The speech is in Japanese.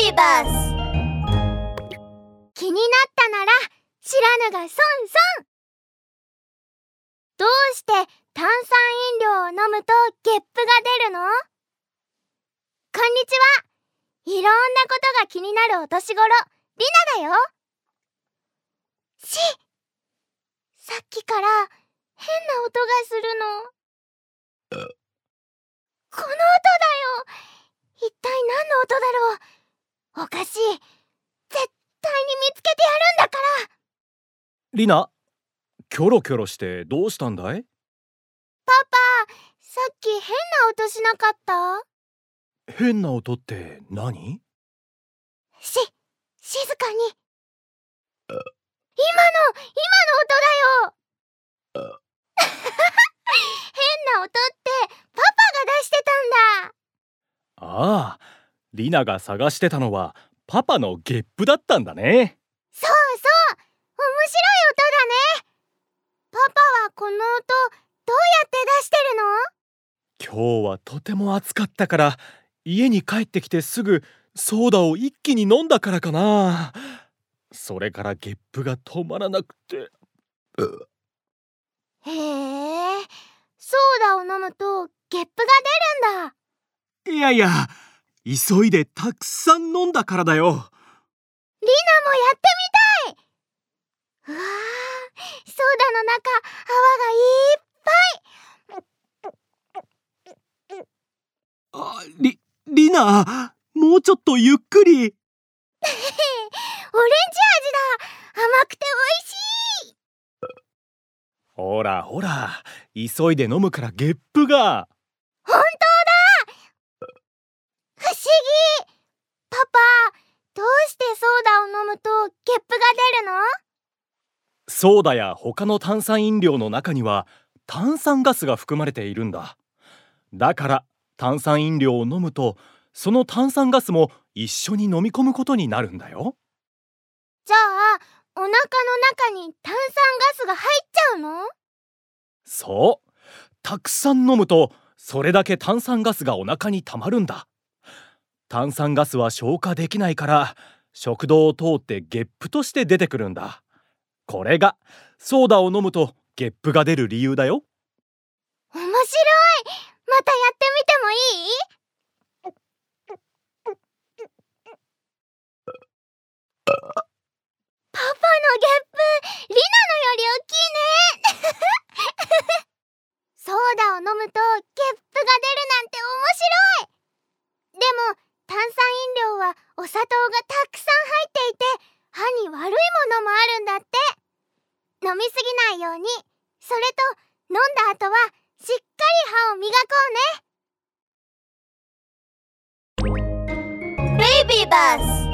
ビーバス気になったなら知らぬが損損。どうして炭酸飲料を飲むとゲップが出るの？こんにちは。いろんなことが気になるお年頃りなだよ。しさっきから変な音がするの。この音だよ。一体何の音だろう？おかしい。絶対に見つけてやるんだから。リナキョロキョロしてどうしたんだい？パパさっき変な音しなかった？変な音って何？し静かに。今の今の音だよ。変な音ってパパが出してたんだ。ああリナが探してたのはパパのゲップだったんだね。そうそう。面白い音だね。パパはこの音どうやって出してるの？今日はとても暑かったから家に帰ってきてすぐソーダを一気に飲んだからかな。それからゲップが止まらなくて。へえ。ソーダを飲むとゲップが出るんだ。いやいや急いでたくさん飲んだからだよ。リナもやってみたい。うわーソーダの中泡がいっぱい。あリリナもうちょっとゆっくり。オレンジ味だ。甘くて美味しい。ほらほら急いで飲むからゲップが本当だ不思議パパどうしてソーダを飲むとゲップが出るの？ソーダや他の炭酸飲料の中には炭酸ガスが含まれているんだ。だから炭酸飲料を飲むとその炭酸ガスも一緒に飲み込むことになるんだよ。じゃあお腹の中に炭酸ガスが入っちゃうの？そう。たくさん飲むとそれだけ炭酸ガスがお腹にたまるんだ。炭酸ガスは消化できないから食道を通ってゲップとして出てくるんだ。これがソーダを飲むとゲップが出る理由だよ。面白い。またやってみてもいい？パパのゲップリナのより大きいね。ソーダを飲むとゲップが出るなんて面白い。でも炭酸飲料はお砂糖がたくさん入っていて歯に悪いものもあるんだって飲みすぎないように。それと飲んだ後はしっかり歯を磨こうね。ベイビーバス